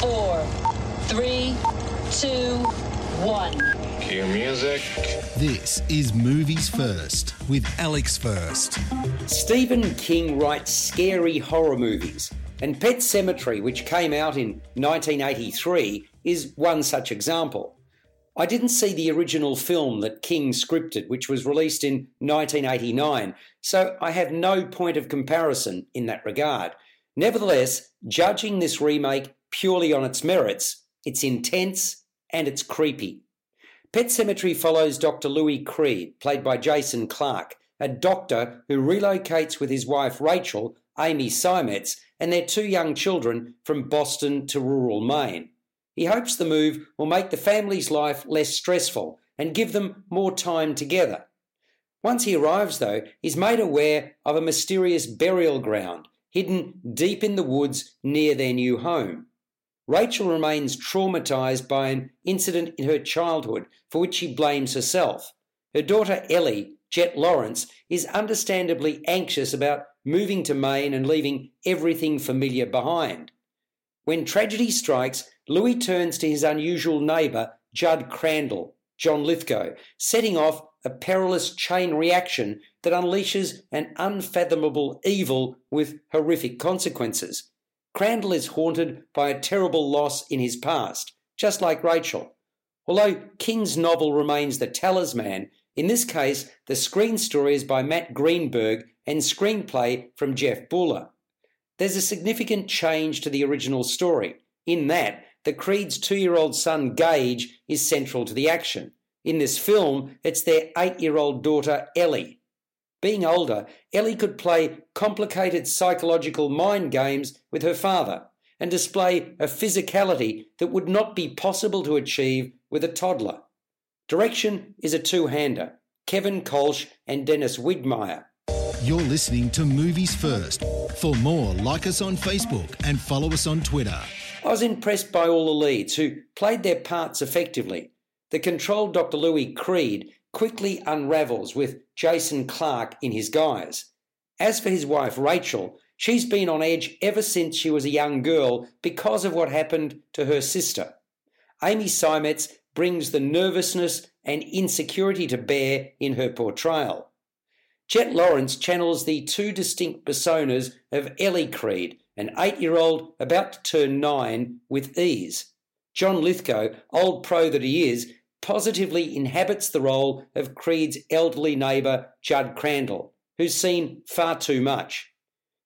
four, three, two, one. Cue music. This is Movies First with Alex First. Stephen King writes scary horror movies, and Pet Sematary, which came out in 1983, is one such example. I didn't see the original film that King scripted, which was released in 1989, so I have no point of comparison in that regard. Nevertheless, judging this remake purely on its merits, it's intense and it's creepy. Pet Sematary follows Dr. Louis Creed, played by Jason Clarke, a doctor who relocates with his wife Rachel, Amy Seimetz, and their two young children from Boston to rural Maine. He hopes the move will make the family's life less stressful and give them more time together. Once he arrives, though, he's made aware of a mysterious burial ground hidden deep in the woods near their new home. Rachel remains traumatized by an incident in her childhood for which she blames herself. Her daughter Ellie, Jet Lawrence, is understandably anxious about moving to Maine and leaving everything familiar behind. When tragedy strikes, Louis turns to his unusual neighbour, Judd Crandall, John Lithgow, setting off a perilous chain reaction that unleashes an unfathomable evil with horrific consequences. Crandall is haunted by a terrible loss in his past, just like Rachel. Although King's novel remains the talisman, in this case, the screen story is by Matt Greenberg and screenplay from Jeff Buhler. There's a significant change to the original story, in that the Creed's two year old son Gage is central to the action. In this film, it's their eight year old daughter Ellie. Being older, Ellie could play complicated psychological mind games with her father and display a physicality that would not be possible to achieve with a toddler. Direction is a two hander Kevin Kolsch and Dennis Widmyer. You're listening to Movies First. For more, like us on Facebook and follow us on Twitter. I was impressed by all the leads who played their parts effectively. The controlled Dr. Louis Creed quickly unravels with Jason Clarke in his guise. As for his wife Rachel, she's been on edge ever since she was a young girl because of what happened to her sister. Amy Seimetz brings the nervousness and insecurity to bear in her portrayal. Jet Lawrence channels the two distinct personas of Ellie Creed, an eight year old about to turn nine, with ease. John Lithgow, old pro that he is, positively inhabits the role of Creed's elderly neighbour, Judd Crandall, who's seen far too much.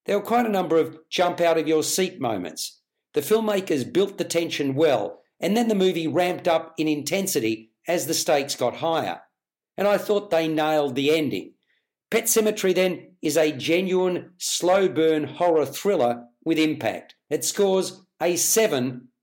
There were quite a number of jump out of your seat moments. The filmmakers built the tension well, and then the movie ramped up in intensity as the stakes got higher. And I thought they nailed the ending. Pet Sematary, then, is a genuine slow burn horror thriller with impact. It scores a 7